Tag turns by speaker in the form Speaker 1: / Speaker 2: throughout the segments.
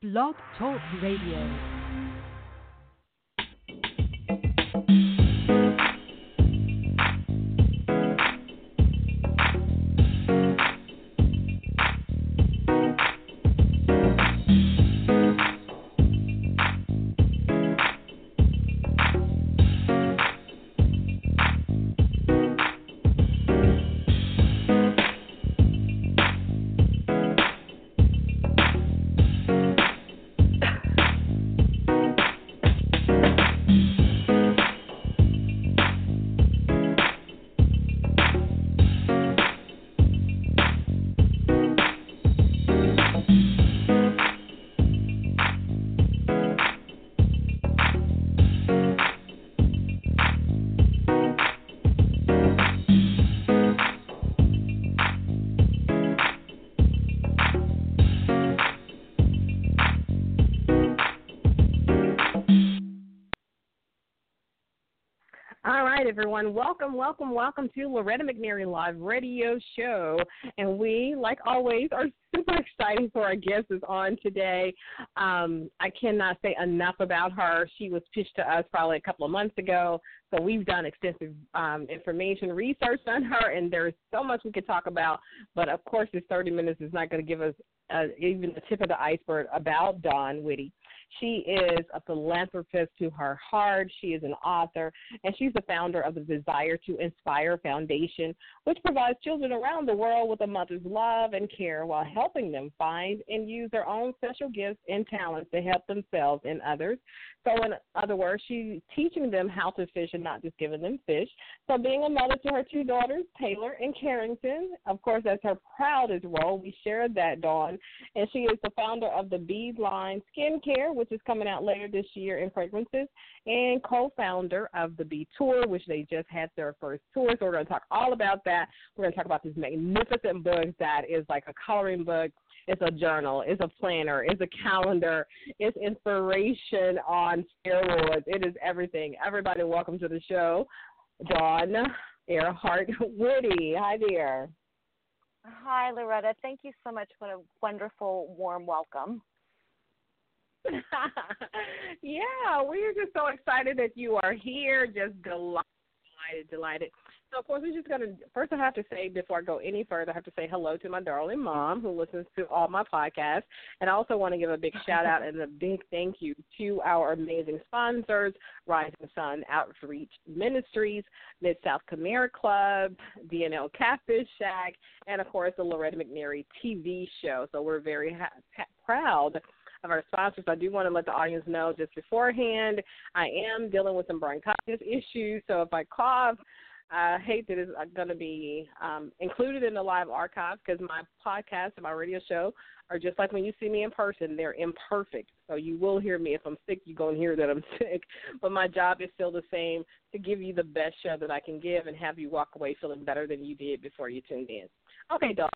Speaker 1: Blog Talk Radio. Everyone. Welcome, welcome, welcome to Loretta McNary Live Radio Show. And we, like always, are super excited for our guest is on today. Um, I cannot say enough about her. She was pitched to us probably a couple of months ago. So we've done extensive um, information research on her, and there's so much we could talk about. But of course, this 30 minutes is not going to give us uh, even the tip of the iceberg about Dawn Witte. She is a philanthropist to her heart. She is an author, and she's the founder of the Desire to Inspire Foundation, which provides children around the world with a mother's love and care while helping them find and use their own special gifts and talents to help themselves and others. So, in other words, she's teaching them how to fish and not just giving them fish. So, being a mother to her two daughters, Taylor and Carrington, of course, that's her proudest role. We shared that, Dawn. And she is the founder of the Be Line Skincare, which is coming out later this year in fragrances, and co founder of the Be Tour, which they just had their first tour. So, we're going to talk all about that. We're going to talk about this magnificent book that is like a coloring book it's a journal. It's a planner. It's a calendar. It's inspiration on steroids. It is everything. Everybody, welcome to the show. Dawn Airhart Witte. Hi, there.
Speaker 2: Hi, Loretta. Thank you so much for a wonderful, warm welcome. yeah, we're just so excited that you are here. Just delighted, delighted, delighted. So of course we're just gonna first I have to say before I go any further, I have to say hello to my darling mom who listens to all my podcasts. And I also want to give a big shout out and a big thank you to our amazing sponsors, Rising Sun Outreach Ministries, Mid South Camaro Club, DNL Catfish Shack, and of course the Loretta McNary TV show. So we're very ha- proud of our sponsors. I do want to let the audience know just beforehand, I am dealing with some bronchitis issues. So if I cough, I hate that it's going to be um, included in the live archives because my podcast and my radio show are just like when you see me in person, they're imperfect. So you will hear me. If I'm sick, you're going to hear that I'm sick. But my job is still the same to give you the best show that I can give and have you walk away feeling better than you did before you tuned in. Okay, Dawn.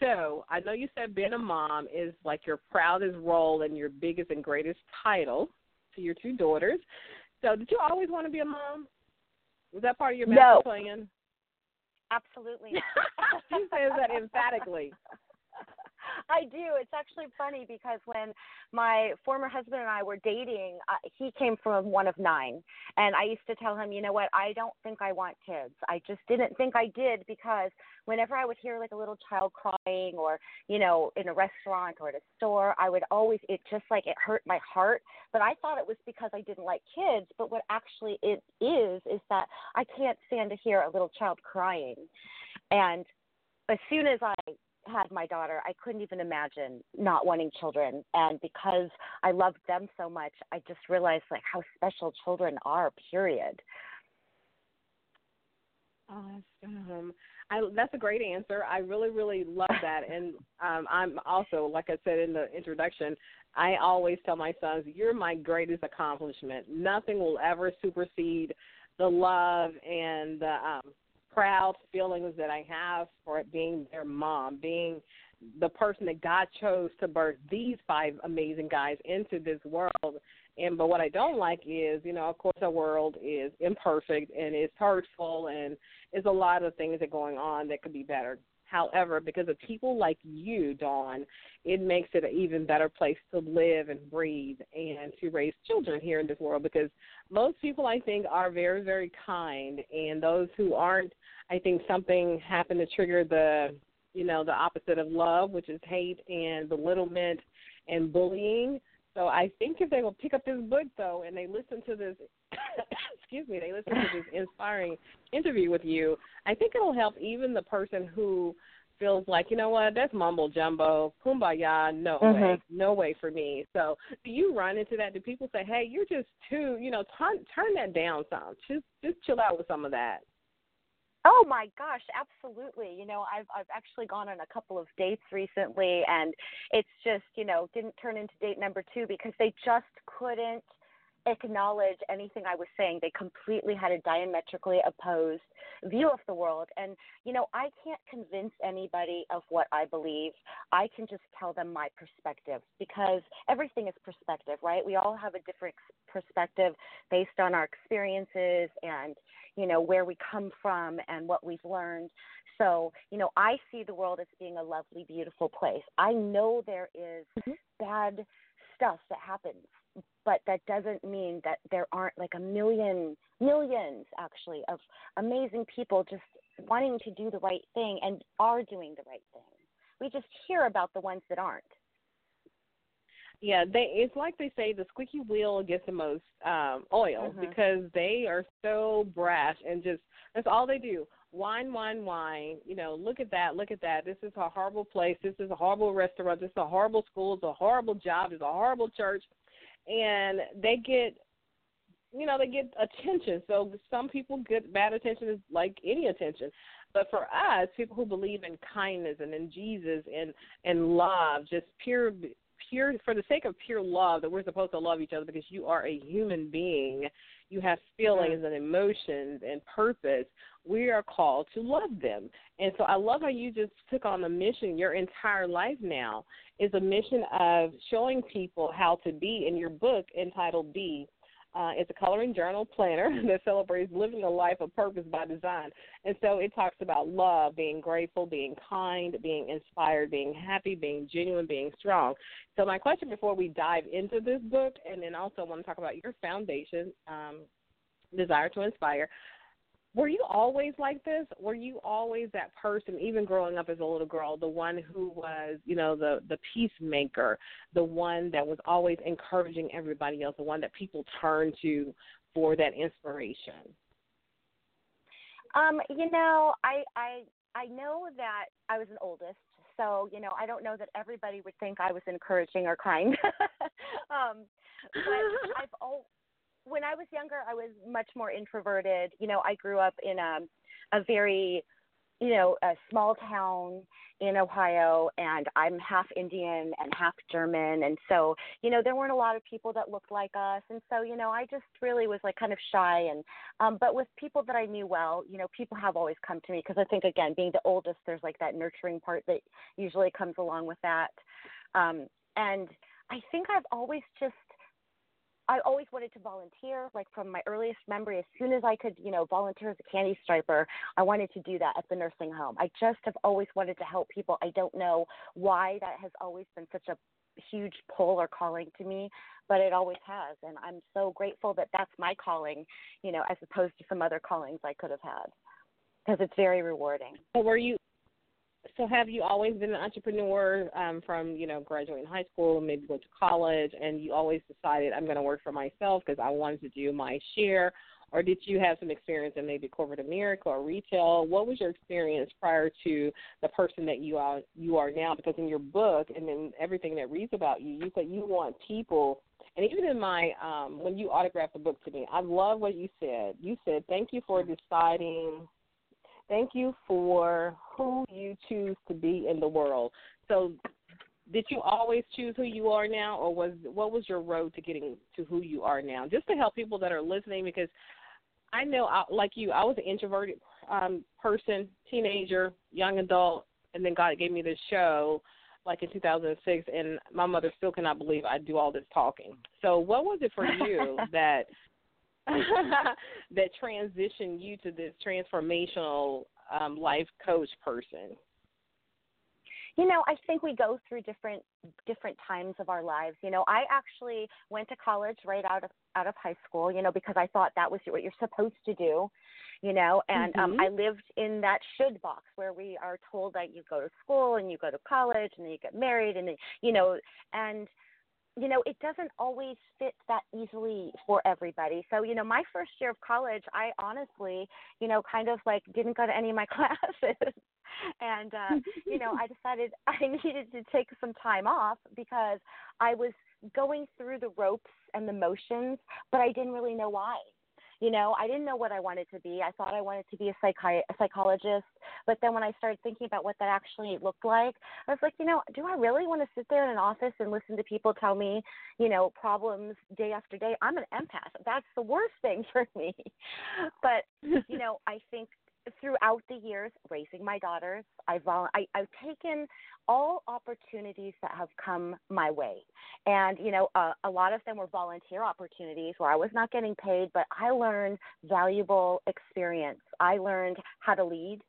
Speaker 2: So I know you said being a mom is like your proudest role and your biggest and greatest title to your two daughters. So did you always want to be a mom? Was that part of your master no. plan? Absolutely she says that emphatically. I do. It's actually funny because when my former husband and I were dating, uh, he came from one of nine. And I used to tell him, you know what, I don't think I want kids. I just didn't think I did because whenever I would hear like a little child crying or, you know, in a restaurant or at a store, I would always, it just like it hurt my heart. But I thought it was because I didn't like kids. But what actually it is, is that I can't stand to hear a little child crying. And as soon as I had my daughter, I couldn't even imagine not wanting children. And because I loved them so much, I just realized like how special children are. Period. Awesome. I, that's a great answer. I really, really love that. And um, I'm also, like I said in the introduction, I always tell my sons, "You're my greatest accomplishment. Nothing will ever supersede the love and the um, proud feelings that I have for it being their mom, being the person that God chose to birth these five amazing guys into this world. And but what I don't like is, you know, of course our world is imperfect and it's hurtful and there's a lot of things that are going on that could be better.
Speaker 1: However, because of people like you, Dawn, it makes it an even better place to live and breathe and to raise children here in this world because most people, I think, are very, very kind. And those who aren't, I think something happened to trigger the, you know, the opposite of love, which is hate and belittlement and bullying. So I think if they will pick up this book though and they listen to this excuse me, they listen to this inspiring interview with you, I think it'll help even the person who feels like, you know what, that's mumble jumbo, kumbaya, no mm-hmm. way, no way for me. So, do you run into that? Do people say, "Hey, you're just too, you know, turn turn that down some. Just just chill out with some of that."
Speaker 2: Oh my gosh, absolutely. You know, I've I've actually gone on a couple of dates recently and it's just, you know, didn't turn into date number 2 because they just couldn't acknowledge anything I was saying. They completely had a diametrically opposed view of the world. And, you know, I can't convince anybody of what I believe. I can just tell them my perspective because everything is perspective, right? We all have a different perspective based on our experiences and, you know, where we come from and what we've learned. So, you know, I see the world as being a lovely, beautiful place. I know there is mm-hmm. bad stuff that happens but that doesn't mean that there aren't like a million millions actually of amazing people just wanting to do the right thing and are doing the right thing we just hear about the ones that aren't
Speaker 1: yeah they it's like they say the squeaky wheel gets the most um oil mm-hmm. because they are so brash and just that's all they do whine, whine, whine. You know, look at that, look at that. This is a horrible place. This is a horrible restaurant. This is a horrible school. It's a horrible job. It's a horrible church and they get you know they get attention. So some people get bad attention is like any attention. But for us people who believe in kindness and in jesus and and love just pure pure for the sake of pure love that we're supposed to love each other because you are a human being you have feelings mm-hmm. and emotions and purpose we are called to love them. And so i love how you just took on a mission your entire life now is a mission of showing people how to be in your book entitled be uh, it's a coloring journal planner that celebrates living a life of purpose by design. And so it talks about love, being grateful, being kind, being inspired, being happy, being genuine, being strong. So, my question before we dive into this book, and then also want to talk about your foundation, um, Desire to Inspire were you always like this? Were you always that person, even growing up as a little girl, the one who was, you know, the the peacemaker, the one that was always encouraging everybody else, the one that people turned to for that inspiration?
Speaker 2: Um, you know, I I I know that I was an oldest, so you know, I don't know that everybody would think I was encouraging or kind. um, but I've always when I was younger, I was much more introverted. You know, I grew up in a a very you know, a small town in Ohio, and I'm half Indian and half German, and so you know there weren't a lot of people that looked like us, and so you know I just really was like kind of shy, and um, but with people that I knew well, you know, people have always come to me because I think again being the oldest, there's like that nurturing part that usually comes along with that, um, and I think I've always just I always wanted to volunteer, like from my earliest memory. As soon as I could, you know, volunteer as a candy striper, I wanted to do that at the nursing home. I just have always wanted to help people. I don't know why that has always been such a huge pull or calling to me, but it always has. And I'm so grateful that that's my calling, you know, as opposed to some other callings I could have had because it's very rewarding.
Speaker 1: So were you so have you always been an entrepreneur um, from you know graduating high school, maybe went to college, and you always decided I'm going to work for myself because I wanted to do my share, or did you have some experience in maybe corporate America or retail? What was your experience prior to the person that you are you are now? Because in your book and in everything that reads about you, you said you want people. And even in my um, when you autographed the book to me, I love what you said. You said, "Thank you for deciding Thank you for who you choose to be in the world. So, did you always choose who you are now, or was what was your road to getting to who you are now? Just to help people that are listening, because I know, I, like you, I was an introverted um, person, teenager, young adult, and then God gave me this show like in 2006 and my mother still cannot believe I do all this talking. So what was it for you that that transitioned you to this transformational um, life coach person?
Speaker 2: You know, I think we go through different different times of our lives. You know, I actually went to college right out of out of high school. You know, because I thought that was what you're supposed to do. You know, and
Speaker 1: mm-hmm.
Speaker 2: um, I lived in that should box where we are told that you go to school and you go to college and then you get married and then you know and you know, it doesn't always fit that easily for everybody. So, you know, my first year of college, I honestly, you know, kind of like didn't go to any of my classes. and, uh, you know, I decided I needed to take some time off because I was going through the ropes and the motions, but I didn't really know why. You know, I didn't know what I wanted to be. I thought I wanted to be a, psychi- a psychologist, but then when I started thinking about what that actually looked like, I was like, you know, do I really want to sit there in an office and listen to people tell me, you know, problems day after day? I'm an empath. That's the worst thing for me. But, you know, I think throughout the years raising my daughters, I vol- I, I've taken all opportunities that have come my way, and you know, uh, a lot of them were volunteer opportunities where I was not getting paid, but I learned valuable experience. I learned how to lead.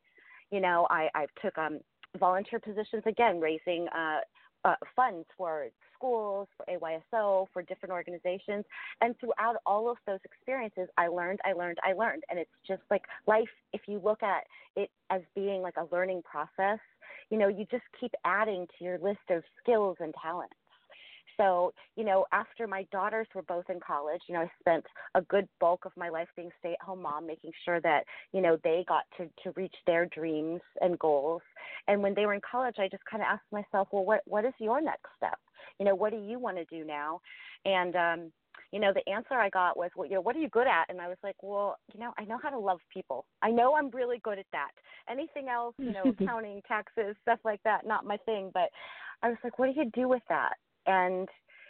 Speaker 2: You know, I I took um volunteer positions again, raising uh, uh, funds for schools, for AYSO, for different organizations. And throughout all of those experiences, I learned, I learned, I learned. And it's just like life, if you look at it as being like a learning process, you know, you just keep adding to your list of skills and talents. So, you know, after my daughters were both in college, you know, I spent a good bulk of my life being stay at home mom, making sure that, you know, they got to, to reach their dreams and goals. And when they were in college, I just kind of asked myself, well, what, what is your next step? You know, what do you want to do now? And, um, you know, the answer I got was, well, you know, what are you good at? And I was like, well, you know, I know how to love people. I know I'm really good at that. Anything else, you know, accounting, taxes, stuff like that, not my thing. But I was like, what do you do with that? And,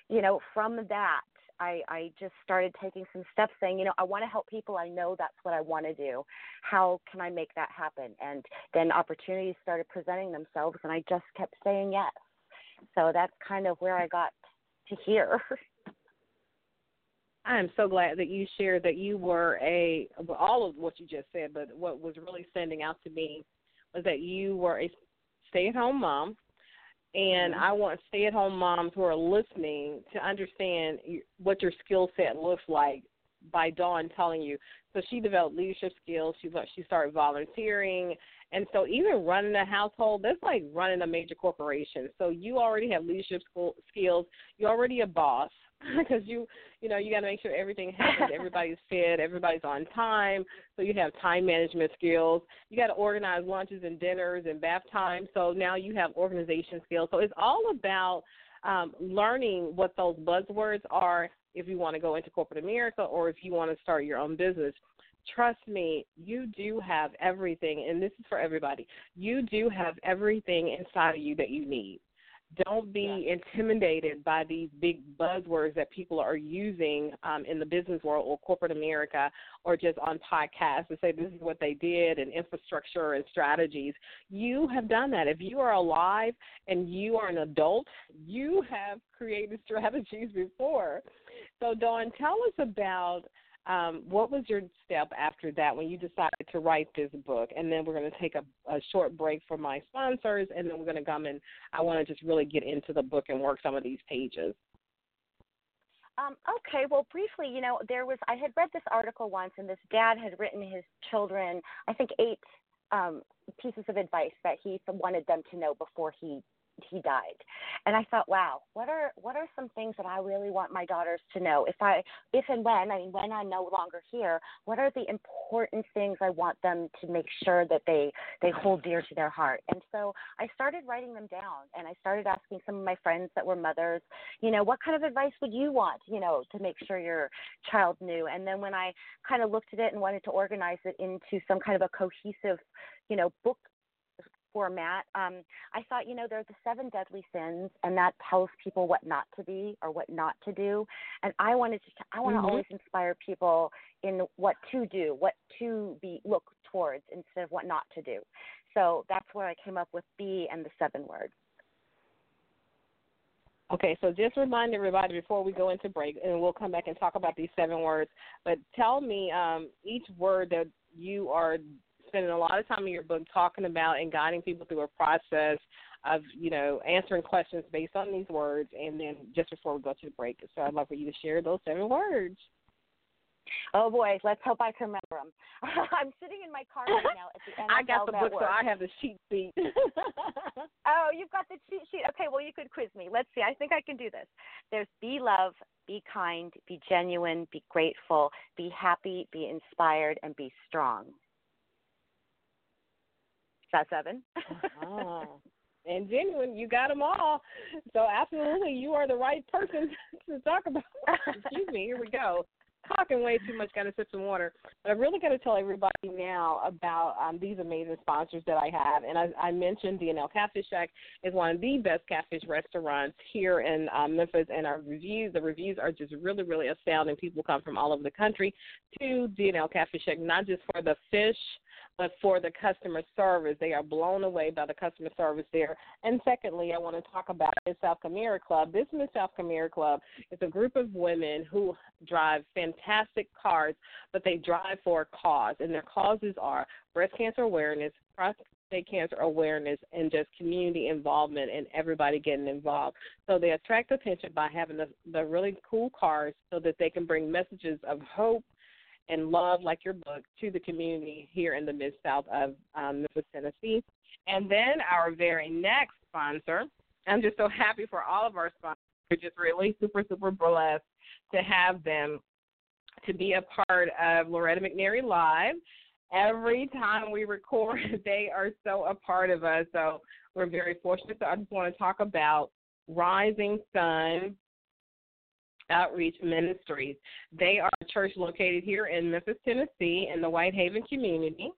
Speaker 2: you know, from that, I, I just started taking some steps saying, you know, I want to help people. I know that's what I want to do. How can I make that happen? And then opportunities started presenting themselves, and I just kept saying yes. So that's kind of where I got to here.
Speaker 1: I am so glad that you shared that you were a all of what you just said, but what was really standing out to me was that you were a stay-at-home mom and mm-hmm. I want stay at home moms who are listening to understand what your skill set looks like by Dawn telling you. So she developed leadership skills. She she started volunteering, and so even running a household, that's like running a major corporation. So you already have leadership skills. You're already a boss because you you know you got to make sure everything happens everybody's fed everybody's on time so you have time management skills you got to organize lunches and dinners and bath time so now you have organization skills so it's all about um, learning what those buzzwords are if you want to go into corporate america or if you want to start your own business trust me, you do have everything, and this is for everybody. You do have everything inside of you that you need. Don't be yeah. intimidated by these big buzzwords that people are using um, in the business world or corporate America or just on podcasts to say this is what they did and infrastructure and strategies. You have done that. If you are alive and you are an adult, you have created strategies before. So, Dawn, tell us about um, what was your step after that when you decided to write this book? And then we're going to take a, a short break for my sponsors, and then we're going to come and I want to just really get into the book and work some of these pages.
Speaker 2: Um, okay, well, briefly, you know, there was I had read this article once, and this dad had written his children, I think, eight um, pieces of advice that he wanted them to know before he he died. And i thought wow what are what are some things that i really want my daughters to know? If i if and when i mean when i'm no longer here what are the important things i want them to make sure that they they hold dear to their heart? And so i started writing them down and i started asking some of my friends that were mothers you know what kind of advice would you want you know to make sure your child knew? And then when i kind of looked at it and wanted to organize it into some kind of a cohesive you know book format, um, I thought, you know, there are the seven deadly sins, and that tells people what not to be or what not to do. And I wanted to, I want to mm-hmm. always inspire people in what to do, what to be look towards instead of what not to do. So that's where I came up with B and the seven words.
Speaker 1: Okay, so just remind everybody before we go into break, and we'll come back and talk about these seven words. But tell me um, each word that you are spending a lot of time in your book talking about and guiding people through a process of you know answering questions based on these words, and then just before we go to the break. So I'd love for you to share those seven words.
Speaker 2: Oh boy, let's hope I can remember them. I'm sitting in my car right now at the NFL
Speaker 1: I got the
Speaker 2: Network.
Speaker 1: book, so I have the cheat sheet.
Speaker 2: oh, you've got the cheat sheet. Okay, well you could quiz me. Let's see. I think I can do this. There's be love, be kind, be genuine, be grateful, be happy, be inspired, and be strong. That seven?
Speaker 1: uh-huh. And genuine, you got them all. So absolutely, you are the right person to talk about. Excuse me. Here we go talking way too much. Got to sip some water. But I really got to tell everybody now about um, these amazing sponsors that I have. And I, I mentioned DNL Catfish Shack is one of the best catfish restaurants here in um, Memphis, and our reviews, the reviews are just really, really astounding. People come from all over the country to DNL Catfish Shack, not just for the fish but for the customer service. They are blown away by the customer service there. And secondly, I want to talk about Miss South Camaro Club. This Miss South Camaro Club is a group of women who drive fantastic cars, but they drive for a cause, and their causes are breast cancer awareness, prostate cancer awareness, and just community involvement and everybody getting involved. So they attract attention by having the, the really cool cars so that they can bring messages of hope and love, like your book, to the community here in the Mid South of um, Memphis, Tennessee. And then our very next sponsor, I'm just so happy for all of our sponsors. We're just really super, super blessed to have them to be a part of Loretta McNary Live. Every time we record, they are so a part of us. So we're very fortunate. So I just want to talk about Rising Sun Outreach Ministries. They are a church located here in Memphis, Tennessee, in the Whitehaven community.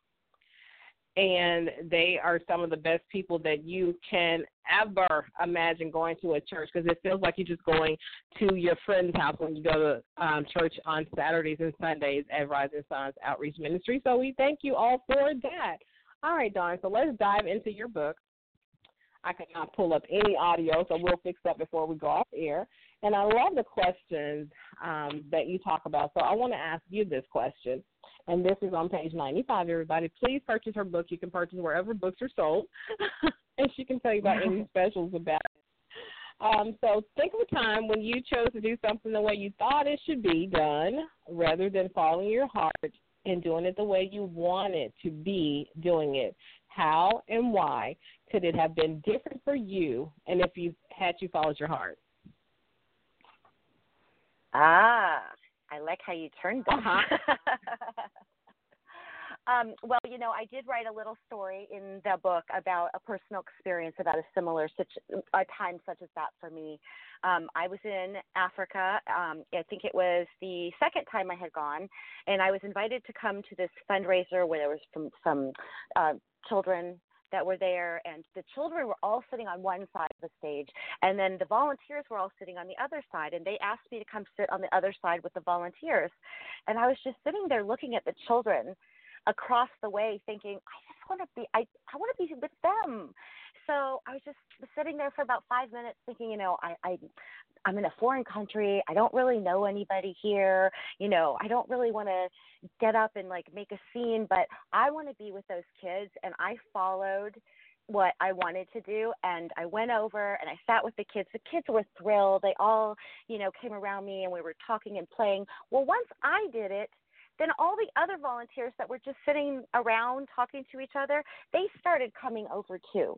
Speaker 1: And they are some of the best people that you can ever imagine going to a church because it feels like you're just going to your friend's house when you go to um, church on Saturdays and Sundays at Rising Suns Outreach Ministry. So we thank you all for that. All right, Dawn. So let's dive into your book. I cannot pull up any audio, so we'll fix that before we go off air. And I love the questions um, that you talk about. So I want to ask you this question. And this is on page 95, everybody. Please purchase her book. You can purchase wherever books are sold. and she can tell you about any specials about it. Um, so think of a time when you chose to do something the way you thought it should be done rather than following your heart and doing it the way you wanted to be doing it. How and why could it have been different for you and if you had you followed your heart?
Speaker 2: Ah, I like how you turned that.
Speaker 1: Uh-huh.
Speaker 2: um, well, you know, I did write a little story in the book about a personal experience about a similar such a time such as that for me. Um, I was in Africa. Um, I think it was the second time I had gone, and I was invited to come to this fundraiser where there was some some uh, children that were there, and the children were all sitting on one side the stage, and then the volunteers were all sitting on the other side, and they asked me to come sit on the other side with the volunteers, and I was just sitting there looking at the children across the way, thinking, I just want to be, I, I want to be with them. So I was just sitting there for about five minutes, thinking, you know, I, I, I'm in a foreign country. I don't really know anybody here. You know, I don't really want to get up and like make a scene, but I want to be with those kids. And I followed what I wanted to do. And I went over and I sat with the kids. The kids were thrilled. They all, you know, came around me and we were talking and playing. Well, once I did it, then all the other volunteers that were just sitting around talking to each other, they started coming over too.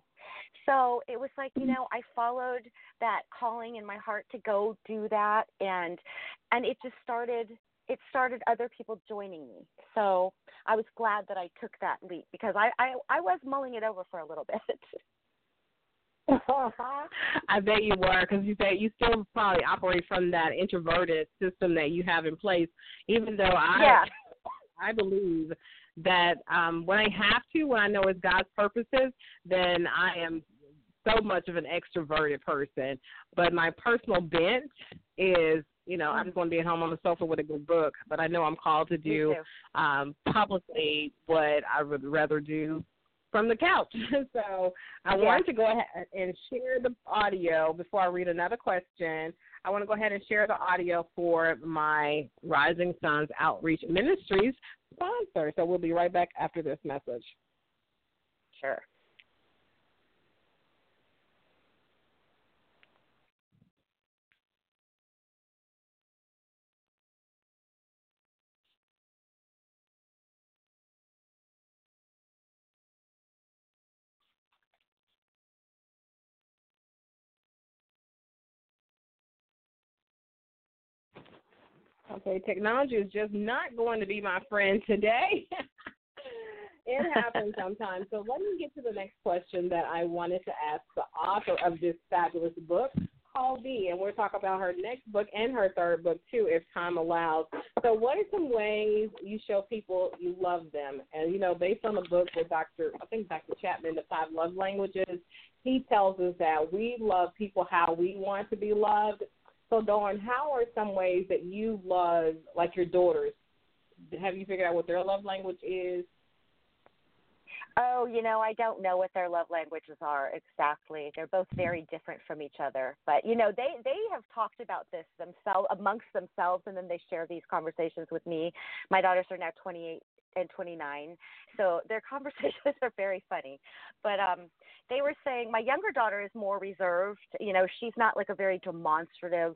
Speaker 2: So it was like, you mm-hmm. know, I followed that calling in my heart to go do that and and it just started it started other people joining me. So I was glad that I took that leap because I I, I was mulling it over for a little bit.
Speaker 1: I bet you were because you say you still probably operate from that introverted system that you have in place. Even though I,
Speaker 2: yeah.
Speaker 1: I believe that um when I have to, when I know it's God's purposes, then I am so much of an extroverted person. But my personal bent is, you know, I'm going to be at home on the sofa with a good book. But I know I'm called to do um publicly what I would rather do from the couch. so I
Speaker 2: yeah.
Speaker 1: wanted to go ahead and share the audio before I read another question. I want to go ahead and share the audio for my Rising Suns Outreach Ministries sponsor. So we'll be right back after this message.
Speaker 2: Sure.
Speaker 1: Okay, technology is just not going to be my friend today. it happens sometimes. So let me get to the next question that I wanted to ask the author of this fabulous book, Call B, and we'll talk about her next book and her third book too, if time allows. So, what are some ways you show people you love them? And you know, based on the book with Dr. I think Dr. Chapman, The Five Love Languages, he tells us that we love people how we want to be loved. So, Dawn, how are some ways that you love, like your daughters? Have you figured out what their love language is?
Speaker 2: Oh, you know, I don't know what their love languages are exactly. They're both very different from each other. But you know, they they have talked about this themselves amongst themselves, and then they share these conversations with me. My daughters are now 28 and 29, so their conversations are very funny. But um, they were saying my younger daughter is more reserved. You know, she's not like a very demonstrative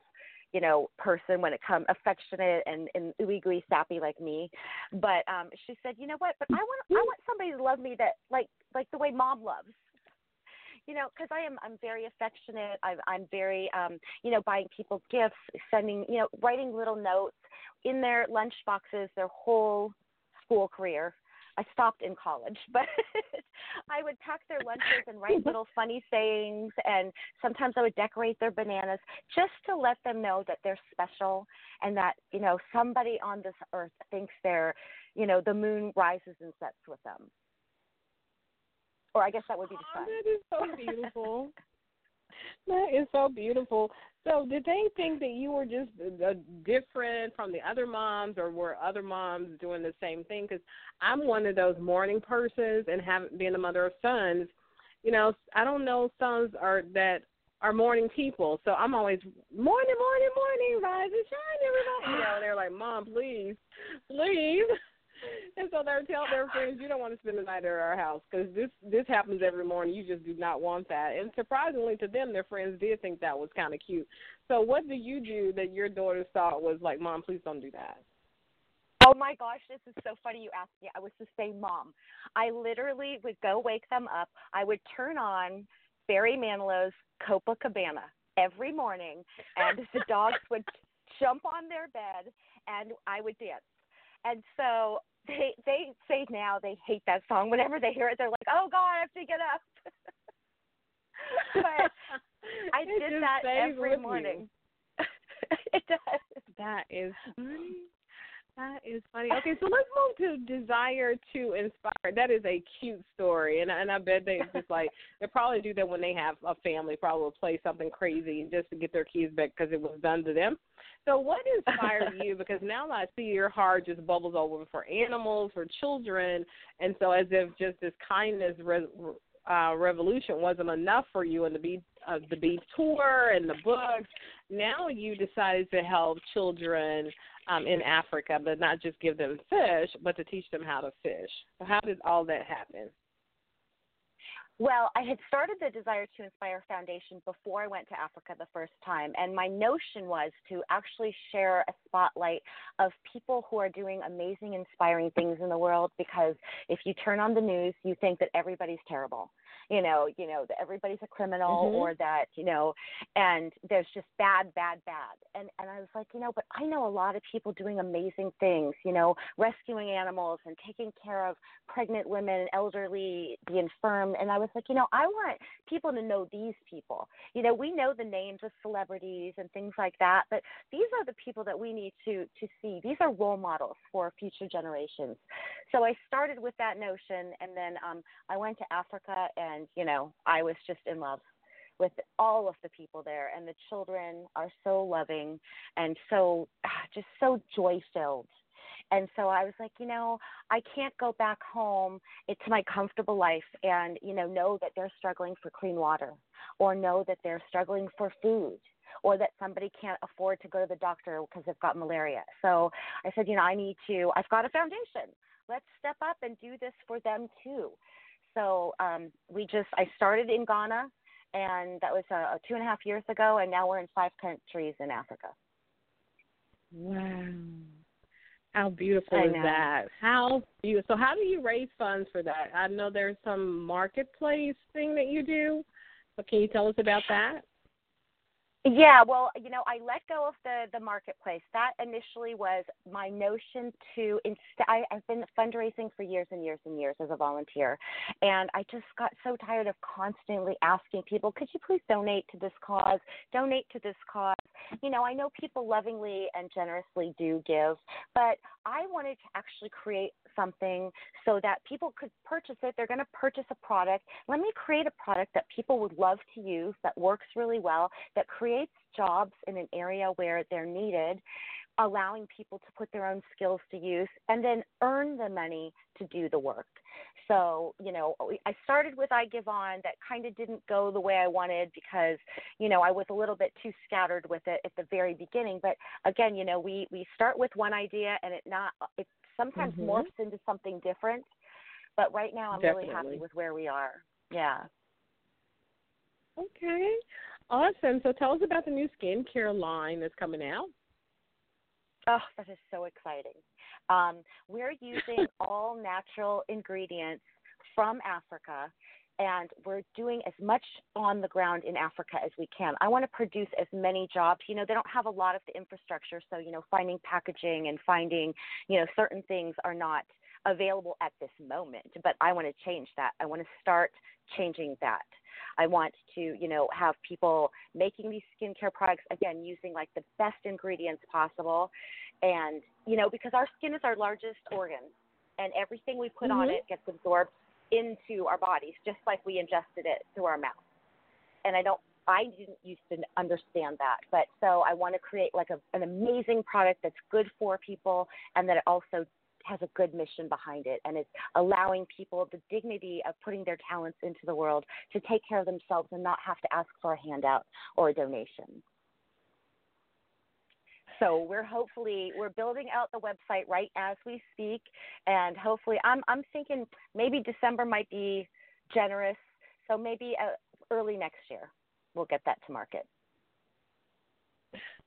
Speaker 2: you know, person when it comes affectionate and, and ooey gooey sappy like me. But um she said, you know what? But I want I want somebody to love me that like like the way mom loves. You know, because I am I'm very affectionate. I'm I'm very um you know buying people gifts, sending you know writing little notes in their lunch boxes their whole school career I stopped in college, but I would pack their lunches and write little funny sayings, and sometimes I would decorate their bananas just to let them know that they're special and that you know somebody on this earth thinks they're, you know, the moon rises and sets with them. Or I guess that would be the oh, sun.
Speaker 1: Oh, that is so beautiful. that is so beautiful. So, did they think that you were just uh, different from the other moms, or were other moms doing the same thing? Because I'm one of those morning persons, and having been a mother of sons, you know, I don't know sons are that are morning people. So I'm always morning, morning, morning, rise and shine, everybody. You know, they're like, Mom, please, please. and so they're telling their friends, you don't want to spend the night at our house because this this happens every morning. You just do not want that. And surprisingly to them, their friends did think that was kind of cute. So what do you do that your daughters thought was like, Mom, please don't do that?
Speaker 2: Oh my gosh, this is so funny you asked me. I was the same mom. I literally would go wake them up. I would turn on Barry Manilow's Copacabana every morning, and the dogs would jump on their bed, and I would dance. And so they they say now they hate that song. Whenever they hear it, they're like, "Oh God, I have to get up." but I
Speaker 1: it
Speaker 2: did that every morning. it does.
Speaker 1: That is funny. That is funny. Okay, so let's move to desire to inspire. That is a cute story, and and I bet they just like they probably do that when they have a family. Probably play something crazy just to get their kids back because it was done to them. So, what inspired you? Because now I see your heart just bubbles over for animals, for children, and so as if just this kindness re- uh, revolution wasn't enough for you, and the beat uh, the beef tour and the books. Now you decided to help children um, in Africa, but not just give them fish, but to teach them how to fish. So how did all that happen?
Speaker 2: Well, I had started the Desire to Inspire Foundation before I went to Africa the first time, and my notion was to actually share a spotlight of people who are doing amazing, inspiring things in the world. Because if you turn on the news, you think that everybody's terrible you know, you know, that everybody's a criminal
Speaker 1: mm-hmm.
Speaker 2: or that, you know, and there's just bad, bad, bad. And and I was like, you know, but I know a lot of people doing amazing things, you know, rescuing animals and taking care of pregnant women, elderly, the infirm. And I was like, you know, I want people to know these people. You know, we know the names of celebrities and things like that, but these are the people that we need to to see. These are role models for future generations. So I started with that notion, and then um, I went to Africa and and you know i was just in love with all of the people there and the children are so loving and so ah, just so joy filled and so i was like you know i can't go back home. It's my comfortable life and you know know that they're struggling for clean water or know that they're struggling for food or that somebody can't afford to go to the doctor because they've got malaria. So i said you know i need to i've got a foundation. Let's step up and do this for them too so um, we just I started in Ghana, and that was uh, two and a half years ago, and now we're in five countries in Africa.
Speaker 1: Wow. How beautiful is that? How beautiful. So how do you raise funds for that? I know there's some marketplace thing that you do. but can you tell us about that?
Speaker 2: Yeah, well, you know, I let go of the the marketplace. That initially was my notion to inst- I, I've been fundraising for years and years and years as a volunteer, and I just got so tired of constantly asking people, "Could you please donate to this cause? Donate to this cause?" You know, I know people lovingly and generously do give, but I wanted to actually create something so that people could purchase it. They're going to purchase a product. Let me create a product that people would love to use, that works really well, that creates jobs in an area where they're needed, allowing people to put their own skills to use and then earn the money to do the work. So, you know, oh, I started with I Give On that kind of didn't go the way I wanted because, you know, I was a little bit too scattered with it at the very beginning. But again, you know, we we start with one idea and it not it sometimes mm-hmm. morphs into something different. But right now, I'm
Speaker 1: Definitely.
Speaker 2: really happy with where we are. Yeah.
Speaker 1: Okay. Awesome. So tell us about the new skincare line that's coming out.
Speaker 2: Oh, that is so exciting. Um, we're using all natural ingredients from Africa and we're doing as much on the ground in Africa as we can. I want to produce as many jobs. You know, they don't have a lot of the infrastructure, so you know, finding packaging and finding, you know, certain things are not available at this moment. But I want to change that. I want to start changing that. I want to, you know, have people making these skincare products again using like the best ingredients possible, and you know, because our skin is our largest organ, and everything we put mm-hmm. on it gets absorbed into our bodies, just like we ingested it through our mouth. And I don't, I didn't used to understand that, but so I want to create like a, an amazing product that's good for people, and that it also has a good mission behind it, and it's allowing people the dignity of putting their talents into the world to take care of themselves and not have to ask for a handout or a donation. So we're hopefully we're building out the website right as we speak, and hopefully I'm I'm thinking maybe December might be generous, so maybe uh, early next year we'll get that to market.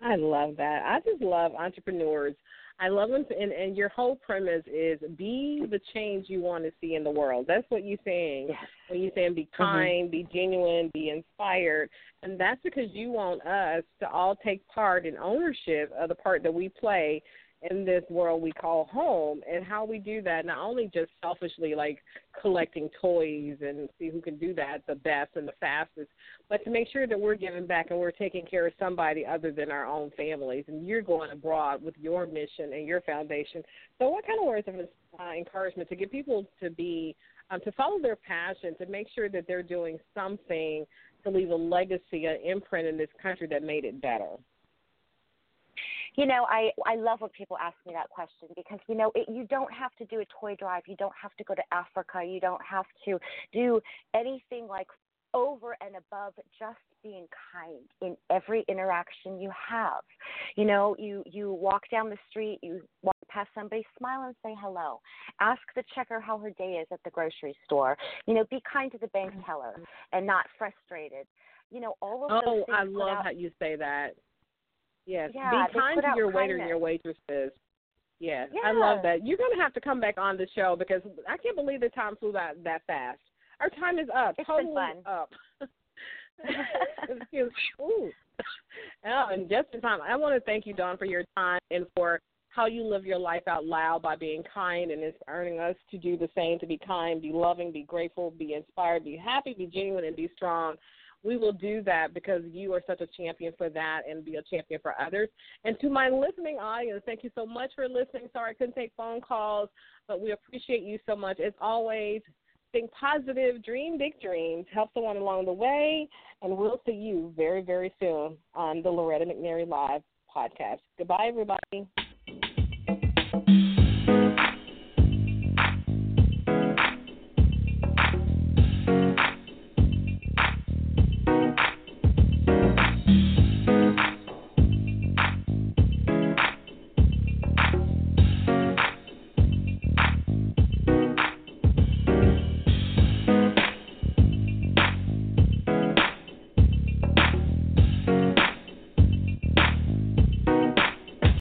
Speaker 1: I love that. I just love entrepreneurs I love them, and and your whole premise is be the change you want to see in the world. That's what you're saying
Speaker 2: yes.
Speaker 1: when you're saying be mm-hmm. kind, mm-hmm. be genuine, be inspired, and that's because you want us to all take part in ownership of the part that we play in this world we call home and how we do that not only just selfishly like collecting toys and see who can do that the best and the fastest but to make sure that we're giving back and we're taking care of somebody other than our own families and you're going abroad with your mission and your foundation. So what kind of words of uh, encouragement to get people to be um, to follow their passion to make sure that they're doing something to leave a legacy an imprint in this country that made it better
Speaker 2: you know, I I love when people ask me that question because you know it, you don't have to do a toy drive, you don't have to go to Africa, you don't have to do anything like over and above just being kind in every interaction you have. You know, you you walk down the street, you walk past somebody, smile and say hello. Ask the checker how her day is at the grocery store. You know, be kind to the bank teller and not frustrated. You know, all of those
Speaker 1: things. Oh, I love
Speaker 2: out,
Speaker 1: how you say that. Yes.
Speaker 2: Yeah,
Speaker 1: Be kind to your waiter
Speaker 2: and
Speaker 1: your waitresses. Yes.
Speaker 2: Yeah.
Speaker 1: I love that. You're gonna have to come back on the show because I can't believe the time flew that that fast. Our time is up.
Speaker 2: It's
Speaker 1: totally
Speaker 2: been fun.
Speaker 1: up. Ooh. Oh, and just in time, I want to thank you, Dawn, for your time and for how you live your life out loud by being kind and inspiring us to do the same, to be kind, be loving, be grateful, be inspired, be happy, be genuine, and be strong we will do that because you are such a champion for that and be a champion for others. And to my listening audience, thank you so much for listening. Sorry I couldn't take phone calls, but we appreciate you so much. As always, think positive, dream big dreams, help someone along the way, and we'll see you very, very soon on the Loretta McNary Live podcast. Goodbye, everybody.